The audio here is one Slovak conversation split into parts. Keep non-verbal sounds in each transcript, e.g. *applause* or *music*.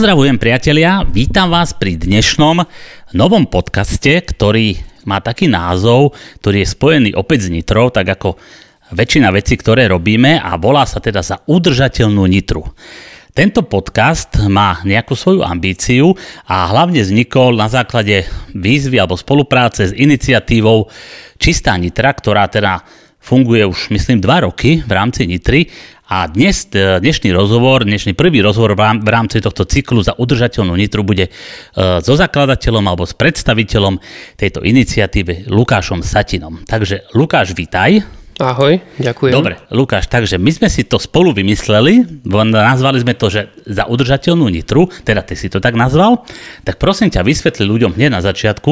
Pozdravujem priatelia, vítam vás pri dnešnom novom podcaste, ktorý má taký názov, ktorý je spojený opäť s Nitrou, tak ako väčšina vecí, ktoré robíme a volá sa teda za udržateľnú Nitru. Tento podcast má nejakú svoju ambíciu a hlavne vznikol na základe výzvy alebo spolupráce s iniciatívou Čistá Nitra, ktorá teda funguje už myslím dva roky v rámci Nitry a dnes, e, dnešný rozhovor, dnešný prvý rozhovor v rámci tohto cyklu za udržateľnú nitru bude e, so zakladateľom alebo s predstaviteľom tejto iniciatívy Lukášom Satinom. Takže Lukáš, vitaj. Ahoj, ďakujem. Dobre, Lukáš, takže my sme si to spolu vymysleli, nazvali sme to, že za udržateľnú nitru, teda ty si to tak nazval, tak prosím ťa vysvetli ľuďom hneď na začiatku,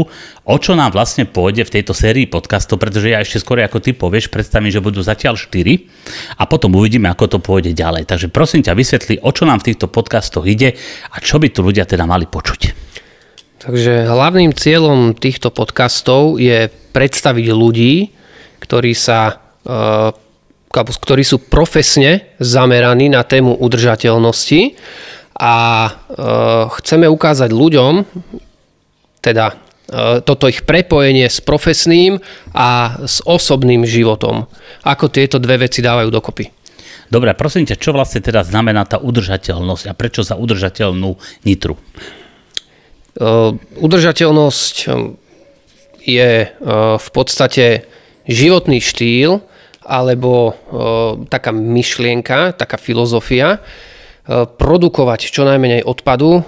o čo nám vlastne pôjde v tejto sérii podcastov, pretože ja ešte skôr ako ty povieš, predstavím, že budú zatiaľ 4 a potom uvidíme, ako to pôjde ďalej. Takže prosím ťa vysvetli, o čo nám v týchto podcastoch ide a čo by tu ľudia teda mali počuť. Takže hlavným cieľom týchto podcastov je predstaviť ľudí, ktorí sa Eh, ktorí sú profesne zameraní na tému udržateľnosti a eh, chceme ukázať ľuďom, teda eh, toto ich prepojenie s profesným a s osobným životom. Ako tieto dve veci dávajú dokopy. Dobre, prosím ťa, čo vlastne teda znamená tá udržateľnosť a prečo za udržateľnú nitru? Udržateľnosť je v podstate životný štýl, alebo taká myšlienka, taká filozofia, produkovať čo najmenej odpadu,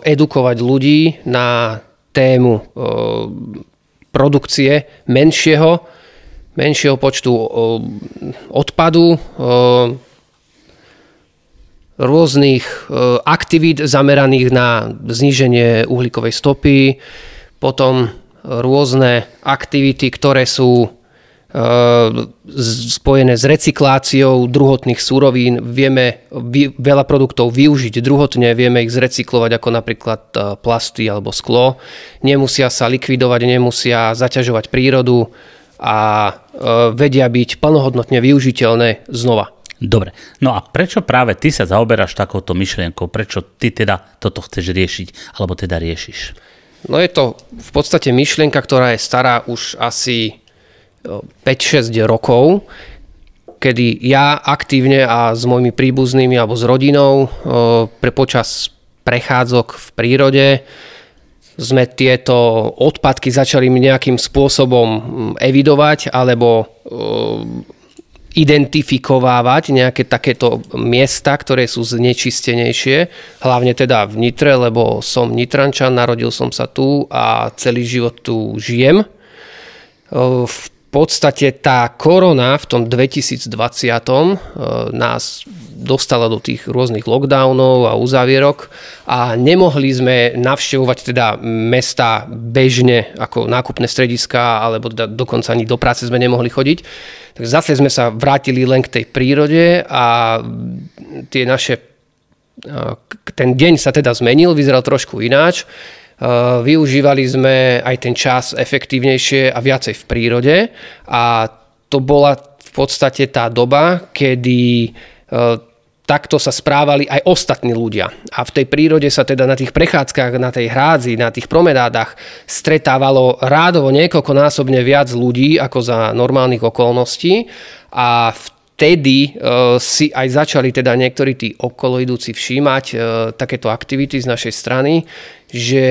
edukovať ľudí na tému produkcie menšieho, menšieho počtu odpadu, rôznych aktivít zameraných na zníženie uhlíkovej stopy, potom rôzne aktivity, ktoré sú spojené s recykláciou druhotných súrovín. Vieme veľa produktov využiť druhotne, vieme ich zrecyklovať ako napríklad e, plasty alebo sklo. Nemusia sa likvidovať, nemusia zaťažovať prírodu a e, vedia byť plnohodnotne využiteľné znova. Dobre, no a prečo práve ty sa zaoberáš takouto myšlienkou? Prečo ty teda toto chceš riešiť, alebo teda riešiš? No je to v podstate myšlienka, ktorá je stará už asi 5-6 rokov, kedy ja aktívne a s mojimi príbuznými alebo s rodinou pre počas prechádzok v prírode sme tieto odpadky začali nejakým spôsobom evidovať alebo identifikovávať nejaké takéto miesta, ktoré sú znečistenejšie, hlavne teda v Nitre, lebo som Nitrančan, narodil som sa tu a celý život tu žijem. V podstate tá korona v tom 2020 e, nás dostala do tých rôznych lockdownov a uzavierok a nemohli sme navštevovať teda mesta bežne ako nákupné strediska alebo teda dokonca ani do práce sme nemohli chodiť. Tak zase sme sa vrátili len k tej prírode a tie naše e, ten deň sa teda zmenil, vyzeral trošku ináč. Eh, využívali sme aj ten čas efektívnejšie a viacej v prírode a to bola v podstate tá doba, kedy eh, takto sa správali aj ostatní ľudia. A v tej prírode sa teda na tých prechádzkach, na tej hrádzi, na tých promenádach stretávalo rádovo niekoľkonásobne viac ľudí ako za normálnych okolností a vtedy uh, si aj začali teda niektorí tí okoloidúci všímať uh, takéto aktivity z našej strany, že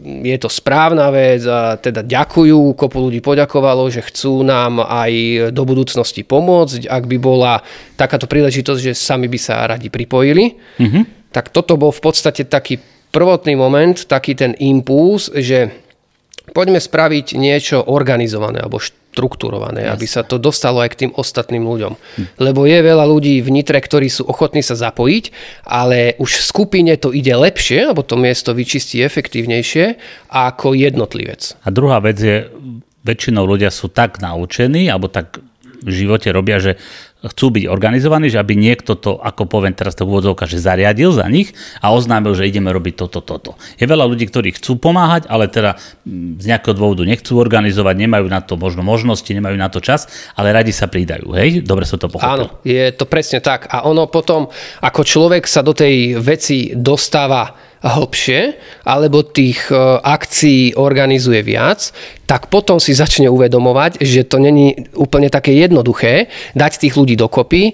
je to správna vec a teda ďakujú, kopu ľudí poďakovalo, že chcú nám aj do budúcnosti pomôcť, ak by bola takáto príležitosť, že sami by sa radi pripojili. Mm-hmm. Tak toto bol v podstate taký prvotný moment, taký ten impuls, že poďme spraviť niečo organizované alebo štrukturované, Jasne. aby sa to dostalo aj k tým ostatným ľuďom. Hm. Lebo je veľa ľudí v Nitre, ktorí sú ochotní sa zapojiť, ale už v skupine to ide lepšie, alebo to miesto vyčistí efektívnejšie ako jednotlivec. A druhá vec je, väčšinou ľudia sú tak naučení, alebo tak v živote robia, že chcú byť organizovaní, že aby niekto to, ako poviem teraz to úvodzovka, že zariadil za nich a oznámil, že ideme robiť toto, toto. Je veľa ľudí, ktorí chcú pomáhať, ale teda mm, z nejakého dôvodu nechcú organizovať, nemajú na to možno možnosti, nemajú na to čas, ale radi sa pridajú. Hej, dobre som to pochopil. Áno, je to presne tak. A ono potom, ako človek sa do tej veci dostáva hlbšie, alebo tých e, akcií organizuje viac, tak potom si začne uvedomovať, že to není úplne také jednoduché dať tých ľudí dokopy, e,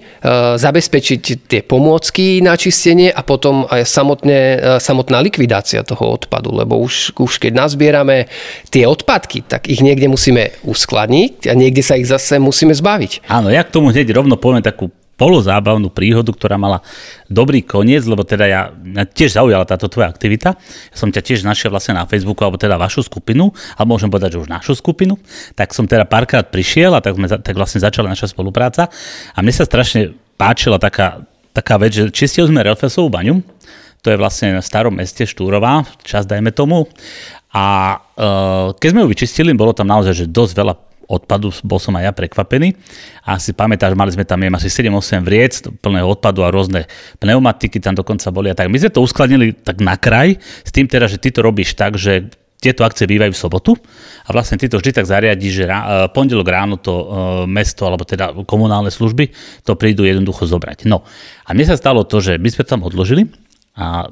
zabezpečiť tie pomôcky na čistenie a potom aj samotné, e, samotná likvidácia toho odpadu, lebo už, už keď nazbierame tie odpadky, tak ich niekde musíme uskladniť a niekde sa ich zase musíme zbaviť. Áno, ja k tomu hneď rovno poviem takú polozábavnú príhodu, ktorá mala dobrý koniec, lebo teda ja, ja tiež zaujala táto tvoja aktivita. Ja som ťa tiež našiel vlastne na Facebooku, alebo teda vašu skupinu, alebo môžem povedať, že už našu skupinu. Tak som teda párkrát prišiel a tak, sme, tak vlastne začala naša spolupráca. A mne sa strašne páčila taká, taká vec, že čistili sme Relfesovú baňu, to je vlastne na starom meste Štúrová, čas dajme tomu. A uh, keď sme ju vyčistili, bolo tam naozaj že dosť veľa odpadu, bol som aj ja prekvapený. A si pamätáš, mali sme tam asi 7-8 vriec plného odpadu a rôzne pneumatiky tam dokonca boli. A tak my sme to uskladnili tak na kraj, s tým teda, že ty to robíš tak, že tieto akcie bývajú v sobotu a vlastne ty to vždy tak zariadíš, že rá, e, pondelok ráno to e, mesto alebo teda komunálne služby to prídu jednoducho zobrať. No a mne sa stalo to, že my sme tam odložili a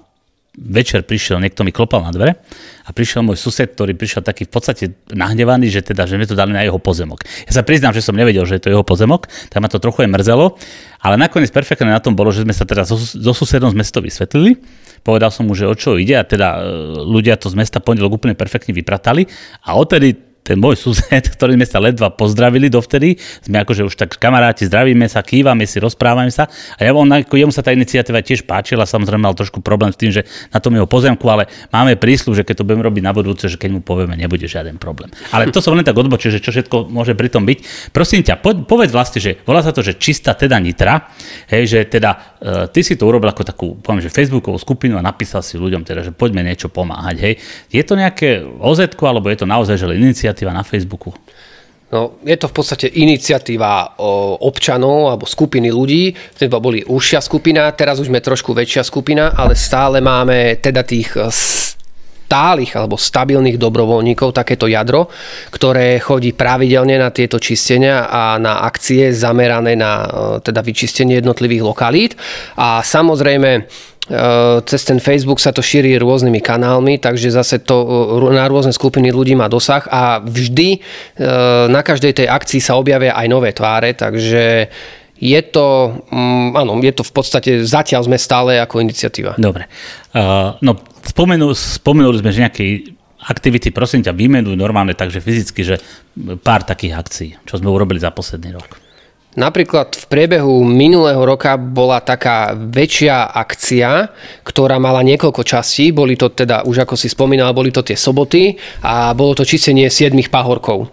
večer prišiel, niekto mi klopal na dvere a prišiel môj sused, ktorý prišiel taký v podstate nahnevaný, že teda, že sme to dali na jeho pozemok. Ja sa priznám, že som nevedel, že je to jeho pozemok, tak ma to trochu aj mrzelo, ale nakoniec perfektne na tom bolo, že sme sa teda so, so susedom z mesto vysvetlili, povedal som mu, že o čo ide a teda e, ľudia to z mesta pondelok úplne perfektne vypratali a odtedy ten môj sused, *laughs* ktorý sme sa ledva pozdravili dovtedy, sme akože už tak kamaráti, zdravíme sa, kývame si, rozprávame sa. A ja on, ako jemu sa tá iniciatíva tiež páčila, samozrejme mal trošku problém s tým, že na tom jeho pozemku, ale máme prísľub, že keď to budeme robiť na budúce, že keď mu povieme, nebude žiaden problém. Ale to som len tak odbočil, že čo všetko môže pri tom byť. Prosím ťa, po, povedz vlastne, že volá sa to, že čistá teda nitra, hej, že teda uh, ty si to urobil ako takú, poviem, že Facebookovú skupinu a napísal si ľuďom teda, že poďme niečo pomáhať, hej. Je to nejaké OZ, alebo je to naozaj že iniciatíva iniciatíva na Facebooku? No, je to v podstate iniciatíva občanov alebo skupiny ľudí. Teda boli užšia skupina, teraz už sme trošku väčšia skupina, ale stále máme teda tých e, stálych alebo stabilných dobrovoľníkov, takéto jadro, ktoré chodí pravidelne na tieto čistenia a na akcie zamerané na e, teda vyčistenie jednotlivých lokalít. A samozrejme cez ten Facebook sa to šíri rôznymi kanálmi, takže zase to eh, na rôzne skupiny ľudí má dosah a vždy eh, na každej tej akcii sa objavia aj nové tváre, takže je to, mm, áno, je to v podstate, zatiaľ sme stále ako iniciatíva. Dobre. Uh, no, spomenul, spomenuli sme, že nejaké aktivity, prosím ťa, vymenuj normálne, takže fyzicky, že pár takých akcií, čo sme urobili za posledný rok. Napríklad v priebehu minulého roka bola taká väčšia akcia, ktorá mala niekoľko častí. Boli to teda, už ako si spomínal, boli to tie soboty a bolo to čistenie 7 pahorkov.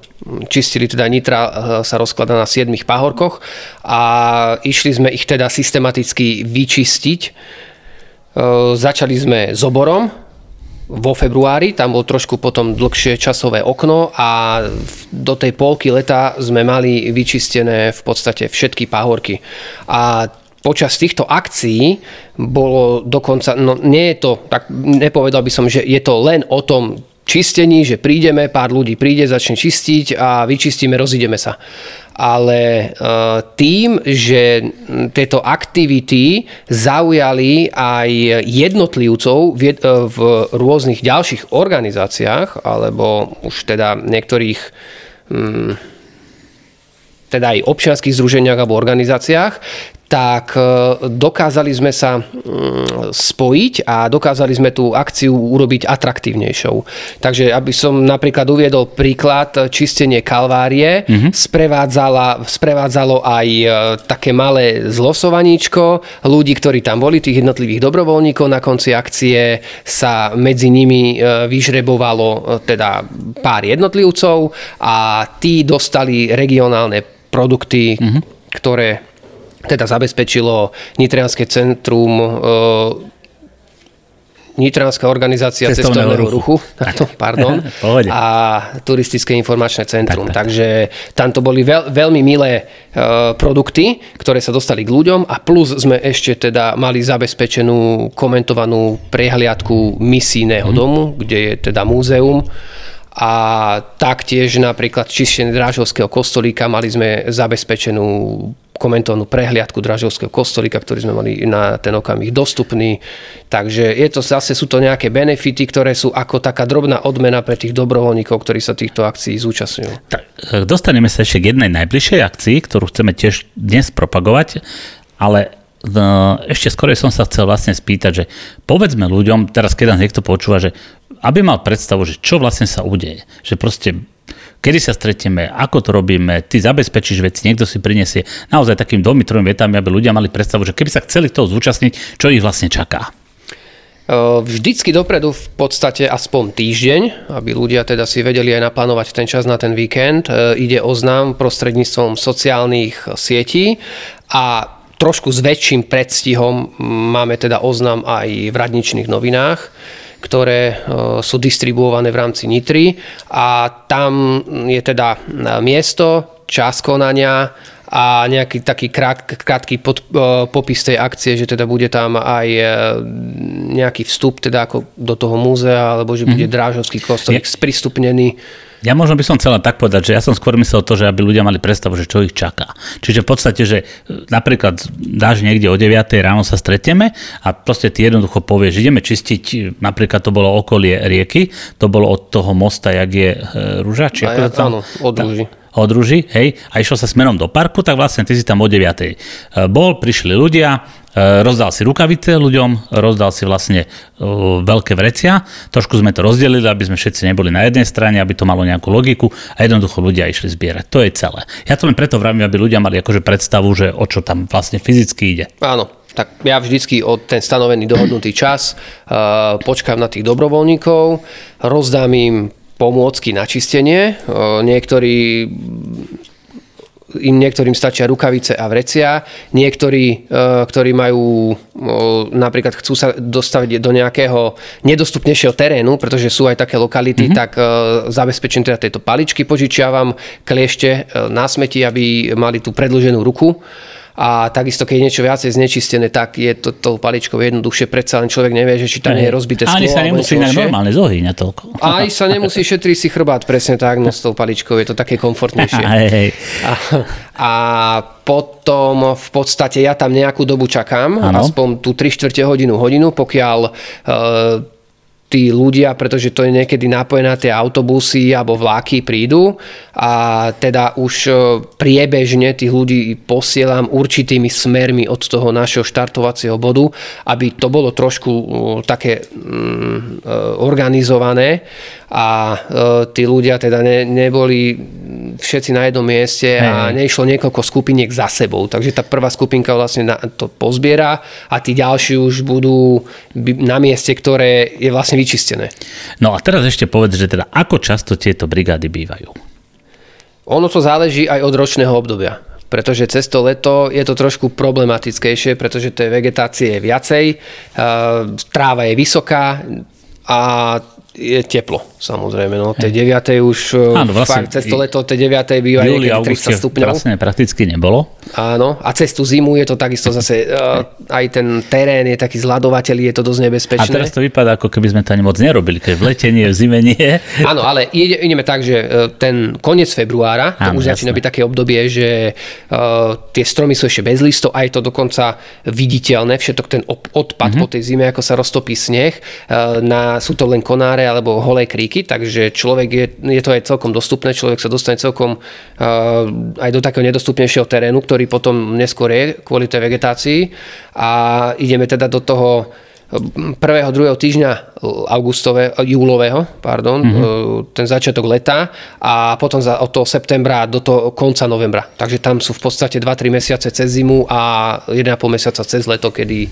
Čistili teda Nitra eh, sa rozklada na 7 pahorkoch a išli sme ich teda systematicky vyčistiť. Eh, začali sme s oborom, vo februári, tam bol trošku potom dlhšie časové okno a do tej polky leta sme mali vyčistené v podstate všetky pahorky. A počas týchto akcií bolo dokonca, no nie je to, tak nepovedal by som, že je to len o tom čistení, že prídeme, pár ľudí príde, začne čistiť a vyčistíme, rozídeme sa ale e, tým, že tieto aktivity zaujali aj jednotlivcov v, e, rôznych ďalších organizáciách, alebo už teda niektorých mm, teda aj občianských združeniach alebo organizáciách, tak e, dokázali sme sa mm, spojiť a dokázali sme tú akciu urobiť atraktívnejšou. Takže aby som napríklad uviedol príklad, čistenie Kalvárie mm-hmm. sprevádzalo aj e, také malé zlosovaníčko ľudí, ktorí tam boli, tých jednotlivých dobrovoľníkov. Na konci akcie sa medzi nimi e, vyžrebovalo teda pár jednotlivcov a tí dostali regionálne produkty, mm-hmm. ktoré teda zabezpečilo Nitrianské centrum e, Nitranská organizácia cestovného, cestovného ruchu, ruchu *laughs* pardon, *laughs* a turistické informačné centrum. Tak, tak. Takže tam to boli veľ, veľmi milé uh, produkty, ktoré sa dostali k ľuďom a plus sme ešte teda mali zabezpečenú komentovanú prehliadku misijného hmm. domu, kde je teda múzeum a taktiež napríklad čistenie Drážovského kostolíka mali sme zabezpečenú komentovanú prehliadku Dražovského kostolíka, ktorý sme mali na ten okamih dostupný. Takže je to zase sú to nejaké benefity, ktoré sú ako taká drobná odmena pre tých dobrovoľníkov, ktorí sa týchto akcií zúčastňujú. Tak, e, dostaneme sa ešte k jednej najbližšej akcii, ktorú chceme tiež dnes propagovať, ale no, ešte skôr som sa chcel vlastne spýtať, že povedzme ľuďom, teraz keď nás niekto počúva, že aby mal predstavu, že čo vlastne sa udeje. Že proste kedy sa stretieme, ako to robíme, ty zabezpečíš veci, niekto si prinesie naozaj takým dvomi, tromi vetami, aby ľudia mali predstavu, že keby sa chceli toho zúčastniť, čo ich vlastne čaká. Vždycky dopredu v podstate aspoň týždeň, aby ľudia teda si vedeli aj naplánovať ten čas na ten víkend. Ide o znám prostredníctvom sociálnych sietí a trošku s väčším predstihom máme teda oznam aj v radničných novinách ktoré e, sú distribuované v rámci Nitry a tam je teda e, miesto, čas konania a nejaký taký krát, krátky pod, e, popis tej akcie, že teda bude tam aj nejaký vstup teda ako do toho múzea, alebo že bude mm-hmm. Drážovský kostolík sprístupnený ja možno by som chcela tak povedať, že ja som skôr myslel to, že aby ľudia mali predstavu, že čo ich čaká. Čiže v podstate, že e, napríklad dáš niekde o 9 ráno sa stretneme a proste ty jednoducho povieš, ideme čistiť, e, napríklad to bolo okolie rieky, to bolo od toho mosta, jak je e, Rúža, či ako ja, to tam? Áno, od Rúži odruží, hej, a išlo sa smerom do parku, tak vlastne ty si tam o 9. Bol, prišli ľudia, Eh, rozdal si rukavice ľuďom, rozdal si vlastne eh, veľké vrecia, trošku sme to rozdelili, aby sme všetci neboli na jednej strane, aby to malo nejakú logiku a jednoducho ľudia išli zbierať. To je celé. Ja to len preto vravím, aby ľudia mali akože predstavu, že o čo tam vlastne fyzicky ide. Áno, tak ja vždycky od ten stanovený dohodnutý čas uh, počkám na tých dobrovoľníkov, rozdám im pomôcky na čistenie. Uh, niektorí im niektorým stačia rukavice a vrecia, niektorí, e, ktorí majú, napríklad chcú sa dostaviť do nejakého nedostupnejšieho terénu, pretože sú aj také lokality, mm-hmm. tak e, zabezpečím teda tieto paličky, požičiavam kliešte e, na smeti, aby mali tú predlženú ruku a takisto, keď je niečo viacej znečistené, tak je to tou paličkou jednoduchšie. Predsa len človek nevie, že či tam nie je rozbité sklo. Ani sa nemusí na normálne zohýňať toľko. Aj sa nemusí šetriť si chrbát, presne tak, no s tou paličkou je to také komfortnejšie. *laughs* A, a potom v podstate ja tam nejakú dobu čakám, ano. aspoň tú 3 čtvrte hodinu, hodinu, pokiaľ uh, tí ľudia, pretože to je niekedy napojené na tie autobusy alebo vláky prídu. A teda už e, priebežne tých ľudí posielam určitými smermi od toho našeho štartovacieho bodu, aby to bolo trošku e, také mm, e, organizované a tí ľudia teda ne, neboli všetci na jednom mieste a nešlo niekoľko skupiniek za sebou. Takže tá prvá skupinka vlastne to pozbiera a tí ďalší už budú na mieste, ktoré je vlastne vyčistené. No a teraz ešte povedz, že teda ako často tieto brigády bývajú? Ono to záleží aj od ročného obdobia pretože cez to leto je to trošku problematickejšie, pretože tej vegetácie je viacej, tráva je vysoká a je teplo, samozrejme. No, tej 9. už e, Áno, vlastne, fakt, cez to leto tej 9. býva júli, 30 stupňov. Vlastne prakticky nebolo. Áno, a cez tú zimu je to takisto zase, uh, aj ten terén je taký zladovateľ, je to dosť nebezpečné. A teraz to vypadá, ako keby sme to ani moc nerobili, keď v lete nie, v zime nie. Áno, ale ide, ideme tak, že e, ten koniec februára, to Áno, už začína byť také obdobie, že uh, tie stromy sú ešte bez listov, aj to dokonca viditeľné, všetok ten odpad mm-hmm. po tej zime, ako sa roztopí sneh, uh, na, sú to len konáre alebo holé kríky, takže človek je, je to aj celkom dostupné, človek sa dostane celkom uh, aj do takého nedostupnejšieho terénu, ktorý potom neskôr je kvôli tej vegetácii a ideme teda do toho prvého, druhého týždňa augustového, júlového, pardon, mm-hmm. ten začiatok leta a potom za, od toho septembra do toho konca novembra. Takže tam sú v podstate 2-3 mesiace cez zimu a 1,5 mesiaca cez leto, kedy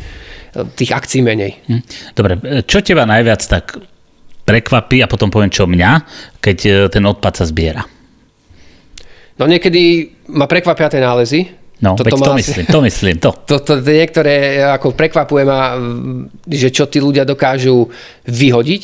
tých akcií menej. Mhm. Dobre, čo teba najviac tak prekvapí a potom poviem, čo mňa, keď e, ten odpad sa zbiera. No niekedy ma prekvapia tie nálezy, No, veď to asi, myslím, to myslím, to. *laughs* To, to, to niektoré ako prekvapuje ma, že čo tí ľudia dokážu vyhodiť,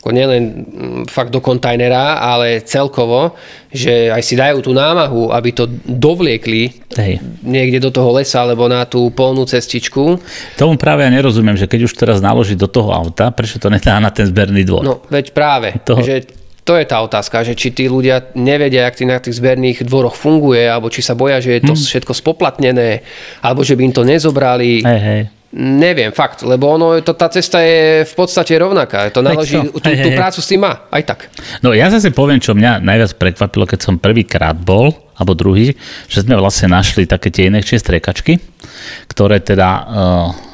ako nielen mm, fakt do kontajnera, ale celkovo, že aj si dajú tú námahu, aby to dovliekli Hej. niekde do toho lesa alebo na tú polnú cestičku. Tomu práve ja nerozumiem, že keď už teraz naloží do toho auta, prečo to nedá na ten zberný dvor? No, veď práve, toho... že to je tá otázka, že či tí ľudia nevedia, jak na tých zberných dvoroch funguje, alebo či sa boja, že je to hmm. všetko spoplatnené, alebo že by im to nezobrali. Hej, hej. Neviem, fakt, lebo ono, to, tá cesta je v podstate rovnaká. To naloží, tú, tú prácu s tým má, aj tak. No ja zase poviem, čo mňa najviac prekvapilo, keď som prvýkrát bol, alebo druhý, že sme vlastne našli také tie inekšie striekačky, ktoré teda uh,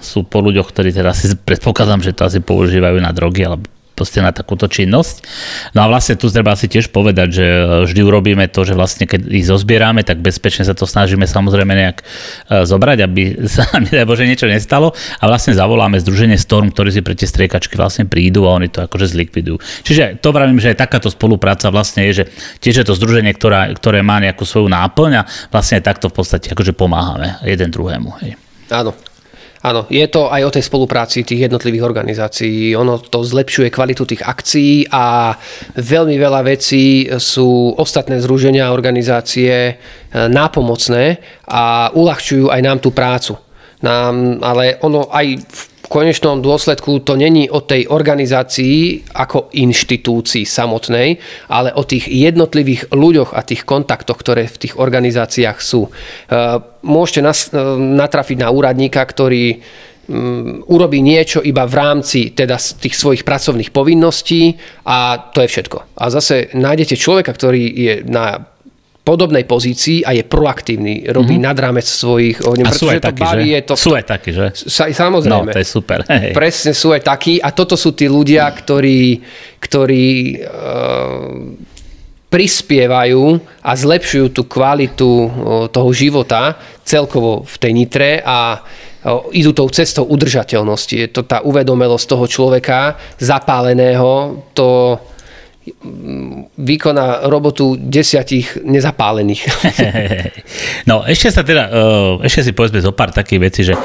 sú po ľuďoch, ktorí teda si predpokladám, že to asi používajú na drogy, alebo proste na takúto činnosť. No a vlastne tu treba si tiež povedať, že vždy urobíme to, že vlastne keď ich zozbierame, tak bezpečne sa to snažíme samozrejme nejak e, zobrať, aby *laughs* sa nebo že niečo nestalo a vlastne zavoláme združenie Storm, ktorí si pre tie striekačky vlastne prídu a oni to akože zlikvidujú. Čiže to vravím, že aj takáto spolupráca vlastne je, že tiež je to združenie, ktorá, ktoré má nejakú svoju náplň a vlastne takto v podstate akože pomáhame jeden druhému. Hej. Áno, Áno, je to aj o tej spolupráci tých jednotlivých organizácií. Ono to zlepšuje kvalitu tých akcií a veľmi veľa vecí sú ostatné združenia a organizácie e, nápomocné a uľahčujú aj nám tú prácu. Nám, ale ono aj v konečnom dôsledku to není o tej organizácii ako inštitúcii samotnej, ale o tých jednotlivých ľuďoch a tých kontaktoch, ktoré v tých organizáciách sú. E, môžete e, natrafiť na úradníka, ktorý mm, urobí niečo iba v rámci teda tých svojich pracovných povinností a to je všetko. A zase nájdete človeka, ktorý je na podobnej pozícii a je proaktívny, robí mm-hmm. nad rámec svojich ohňov, pretože to takí, baví, že? je to... Sú aj takí, že? Sa, samozrejme. No, to je super. Hej. Presne sú aj takí a toto sú tí ľudia, ktorí, ktorí uh, prispievajú a zlepšujú tú kvalitu uh, toho života celkovo v tej nitre a uh, idú tou cestou udržateľnosti. Je to tá uvedomelosť toho človeka zapáleného, to vykoná robotu desiatich nezapálených. *laughs* No ešte sa teda, e, ešte si povedzme zo pár takých vecí, že e,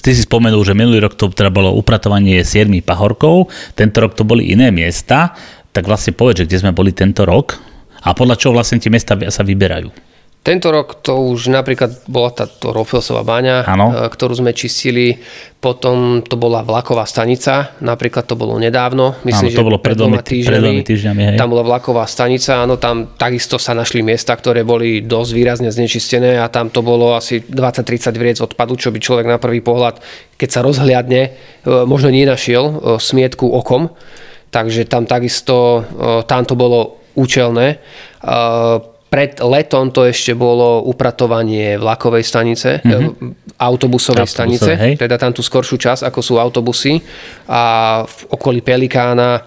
ty si spomenul, že minulý rok to teda bolo upratovanie siedmi pahorkov, tento rok to boli iné miesta, tak vlastne povedz, že kde sme boli tento rok a podľa čoho vlastne tie miesta sa vyberajú. Tento rok to už napríklad bola táto Rofelsová baňa, ano. E, ktorú sme čistili. Potom to bola vlaková stanica, napríklad to bolo nedávno. Myslím, ano, to že bolo pred dvomi týždňami. týždňami hej. Tam bola vlaková stanica, áno, tam takisto sa našli miesta, ktoré boli dosť výrazne znečistené a tam to bolo asi 20-30 vriec odpadu, čo by človek na prvý pohľad, keď sa rozhliadne, e, možno nenašiel e, smietku okom. Takže tam takisto, tam to bolo účelné pred letom to ešte bolo upratovanie vlakovej stanice, mm-hmm. autobusovej Autobusové, stanice, hej. teda tam tú skoršiu čas, ako sú autobusy a v okolí Pelikána.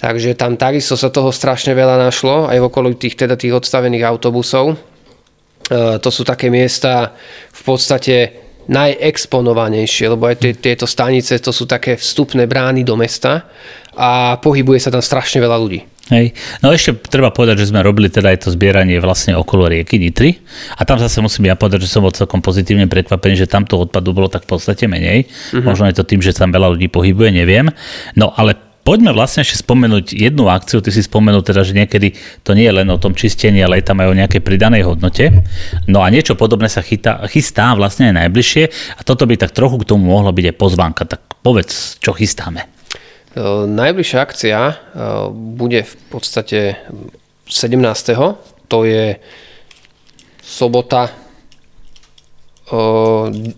Takže tam takisto sa toho strašne veľa našlo, aj v okolí tých, teda tých odstavených autobusov. E, to sú také miesta v podstate najexponovanejšie, lebo aj tieto stanice to sú také vstupné brány do mesta a pohybuje sa tam strašne veľa ľudí. Hej. No ešte treba povedať, že sme robili teda aj to zbieranie vlastne okolo rieky Nitry a tam zase musím ja povedať, že som bol celkom pozitívne prekvapený, že tamto odpadu bolo tak v podstate menej. Uh-huh. Možno je to tým, že tam veľa ľudí pohybuje, neviem. No ale poďme vlastne ešte spomenúť jednu akciu. Ty si spomenul teda, že niekedy to nie je len o tom čistení, ale aj tam aj o nejakej pridanej hodnote. No a niečo podobné sa chytá, chystá vlastne aj najbližšie a toto by tak trochu k tomu mohlo byť aj pozvánka. Tak povedz, čo chystáme. Najbližšia akcia bude v podstate 17. To je sobota,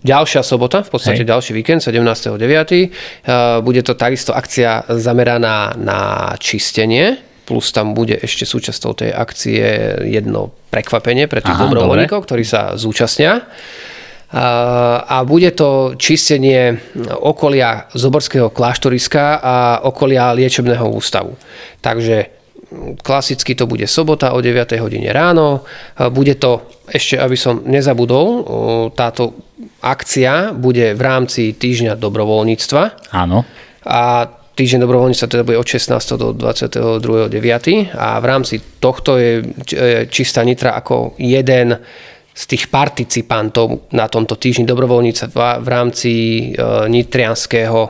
ďalšia sobota, v podstate Hej. ďalší víkend, 17.9. Bude to takisto akcia zameraná na čistenie, plus tam bude ešte súčasťou tej akcie jedno prekvapenie pre tých dobrovoľníkov, ktorí sa zúčastnia a bude to čistenie okolia Zoborského kláštoriska a okolia liečebného ústavu. Takže klasicky to bude sobota o 9. hodine ráno. Bude to, ešte aby som nezabudol, táto akcia bude v rámci týždňa dobrovoľníctva. Áno. A týždeň dobrovoľníctva teda bude od 16. do 22.9. A v rámci tohto je čistá nitra ako jeden z tých participantov na tomto týždni dobrovoľníctva v rámci e, nitrianského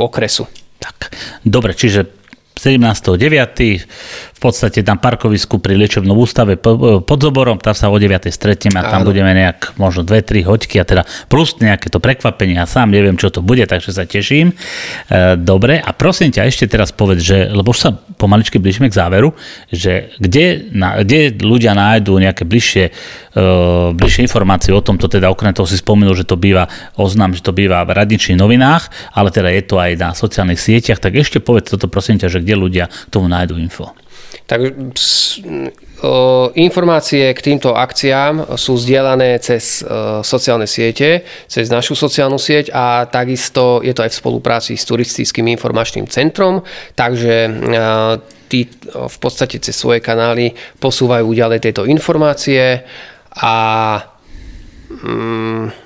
okresu. Tak, dobre, čiže 17.9 podstate tam parkovisku pri liečebnom ústave pod Zoborom, tam sa o 9. stretneme a tam Áno. budeme nejak možno 2-3 hoďky a teda plus nejaké to prekvapenie a sám neviem, čo to bude, takže sa teším. E, dobre, a prosím ťa ešte teraz povedz, že, lebo už sa pomaličky blížime k záveru, že kde, na, kde ľudia nájdú nejaké bližšie, e, bližšie informácie o tomto, teda okrem toho si spomenul, že to býva oznam, že to býva v radničných novinách, ale teda je to aj na sociálnych sieťach, tak ešte povedz toto prosím ťa, že kde ľudia k tomu nájdú info. Tak informácie k týmto akciám sú zdieľané cez sociálne siete, cez našu sociálnu sieť a takisto je to aj v spolupráci s turistickým informačným centrom, takže tí v podstate cez svoje kanály posúvajú ďalej tieto informácie a mm,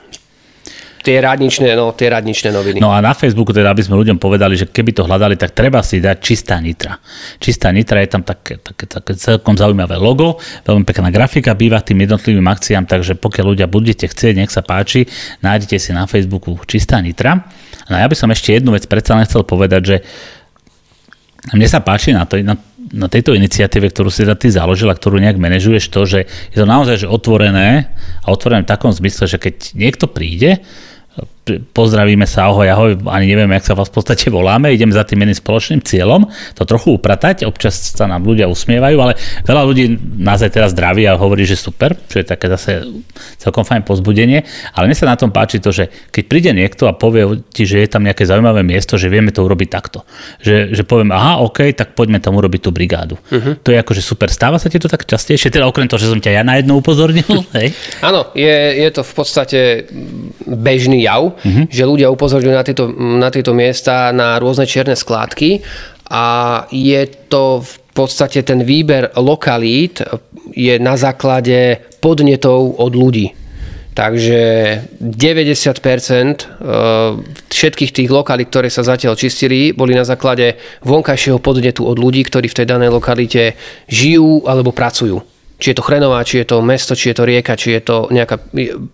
Tie radničné, no, tie radničné noviny. No a na Facebooku teda, aby sme ľuďom povedali, že keby to hľadali, tak treba si dať čistá nitra. Čistá nitra je tam také, také, také celkom zaujímavé logo, veľmi pekná grafika býva tým jednotlivým akciám, takže pokiaľ ľudia budete chcieť, nech sa páči, nájdete si na Facebooku čistá nitra. No a ja by som ešte jednu vec predsa len povedať, že mne sa páči na, to, na, na tejto iniciatíve, ktorú si teda ty založila, ktorú nejak manažuješ, to, že je to naozaj že otvorené a otvorené v takom zmysle, že keď niekto príde, of pozdravíme sa, ahoj, ahoj, ani neviem, jak sa vás v podstate voláme, ideme za tým jedným spoločným cieľom, to trochu upratať, občas sa nám ľudia usmievajú, ale veľa ľudí nás aj teraz zdraví a hovorí, že super, čo je také zase celkom fajn pozbudenie, ale mne sa na tom páči to, že keď príde niekto a povie ti, že je tam nejaké zaujímavé miesto, že vieme to urobiť takto. Že, že poviem, aha, OK, tak poďme tam urobiť tú brigádu. Uh-huh. To je akože super. Stáva sa ti to tak častejšie, teda okrem toho, že som ťa ja na jedno upozornil? *laughs* Áno, je, je to v podstate bežný jav, mm-hmm. že ľudia upozorňujú na tieto, na tieto miesta na rôzne čierne skládky a je to v podstate ten výber lokalít je na základe podnetov od ľudí. Takže 90% eh, všetkých tých lokalít, ktoré sa zatiaľ čistili, boli na základe vonkajšieho podnetu od ľudí, ktorí v tej danej lokalite žijú alebo pracujú. Či je to Chrenová, či je to mesto, či je to rieka, či je to nejaká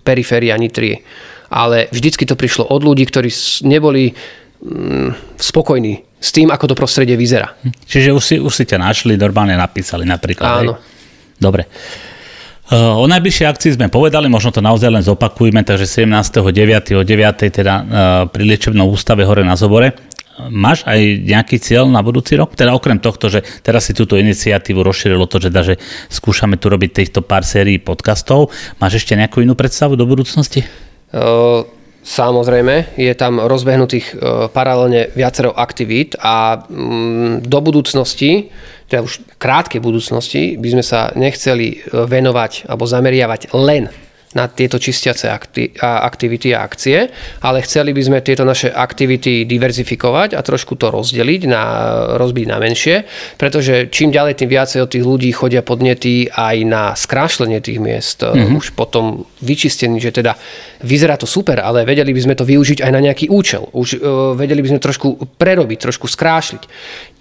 periféria Nitrie ale vždycky to prišlo od ľudí, ktorí neboli mm, spokojní s tým, ako to prostredie vyzerá. Hm. Čiže už si, už si ťa našli, normálne napísali napríklad. Áno. Hej? Dobre. O najbližšej akcii sme povedali, možno to naozaj len zopakujeme, takže 17.9. o 9. teda pri liečebnom ústave hore na Zobore. Máš aj nejaký cieľ na budúci rok? Teda okrem tohto, že teraz si túto iniciatívu rozšírilo to, že, da, že skúšame tu robiť týchto pár sérií podcastov. Máš ešte nejakú inú predstavu do budúcnosti? Samozrejme, je tam rozbehnutých paralelne viacero aktivít a mm, do budúcnosti, teda už krátkej budúcnosti, by sme sa nechceli venovať alebo zameriavať len na tieto čistiace aktivity a akcie, ale chceli by sme tieto naše aktivity diverzifikovať a trošku to rozdeliť, na, rozbiť na menšie, pretože čím ďalej, tým viacej od tých ľudí chodia podnety aj na skrášlenie tých miest, mm-hmm. už potom vyčistený, že teda vyzerá to super, ale vedeli by sme to využiť aj na nejaký účel. Už uh, vedeli by sme trošku prerobiť, trošku skrášliť.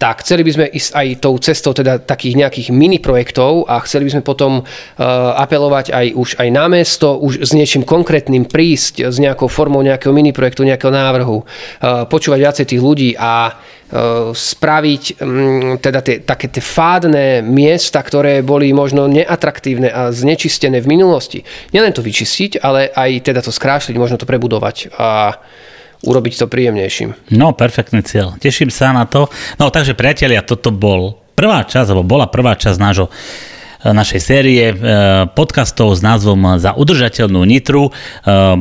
Tak chceli by sme ísť aj tou cestou teda takých nejakých mini projektov a chceli by sme potom uh, apelovať aj už aj na mesto, už s niečím konkrétnym prísť, s nejakou formou nejakého mini projektu, nejakého návrhu, uh, počúvať viacej tých ľudí a spraviť mm, teda tie, také tie fádne miesta, ktoré boli možno neatraktívne a znečistené v minulosti. Nielen to vyčistiť, ale aj teda to skrášliť, možno to prebudovať a urobiť to príjemnejším. No, perfektný cieľ. Teším sa na to. No, takže priatelia, toto bol prvá časť, alebo bola prvá časť nášho našej série e, podcastov s názvom Za udržateľnú Nitru. E,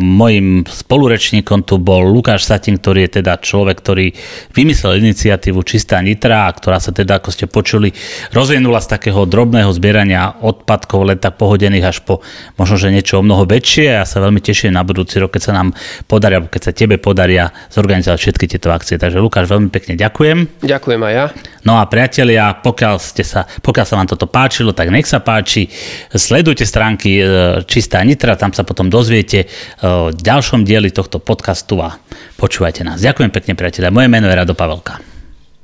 mojim spolurečníkom tu bol Lukáš Satin, ktorý je teda človek, ktorý vymyslel iniciatívu Čistá Nitra, ktorá sa teda, ako ste počuli, rozvinula z takého drobného zbierania odpadkov len tak pohodených až po možno, že niečo o mnoho väčšie. Ja sa veľmi teším na budúci rok, keď sa nám podaria, keď sa tebe podaria zorganizovať všetky tieto akcie. Takže Lukáš, veľmi pekne ďakujem. Ďakujem aj ja. No a priatelia, pokiaľ, ste sa, pokiaľ sa vám toto páčilo, tak nech sa páči. Sledujte stránky e, Čistá Nitra, tam sa potom dozviete e, v ďalšom dieli tohto podcastu a počúvajte nás. Ďakujem pekne, priateľe. Moje meno je Rado Pavelka.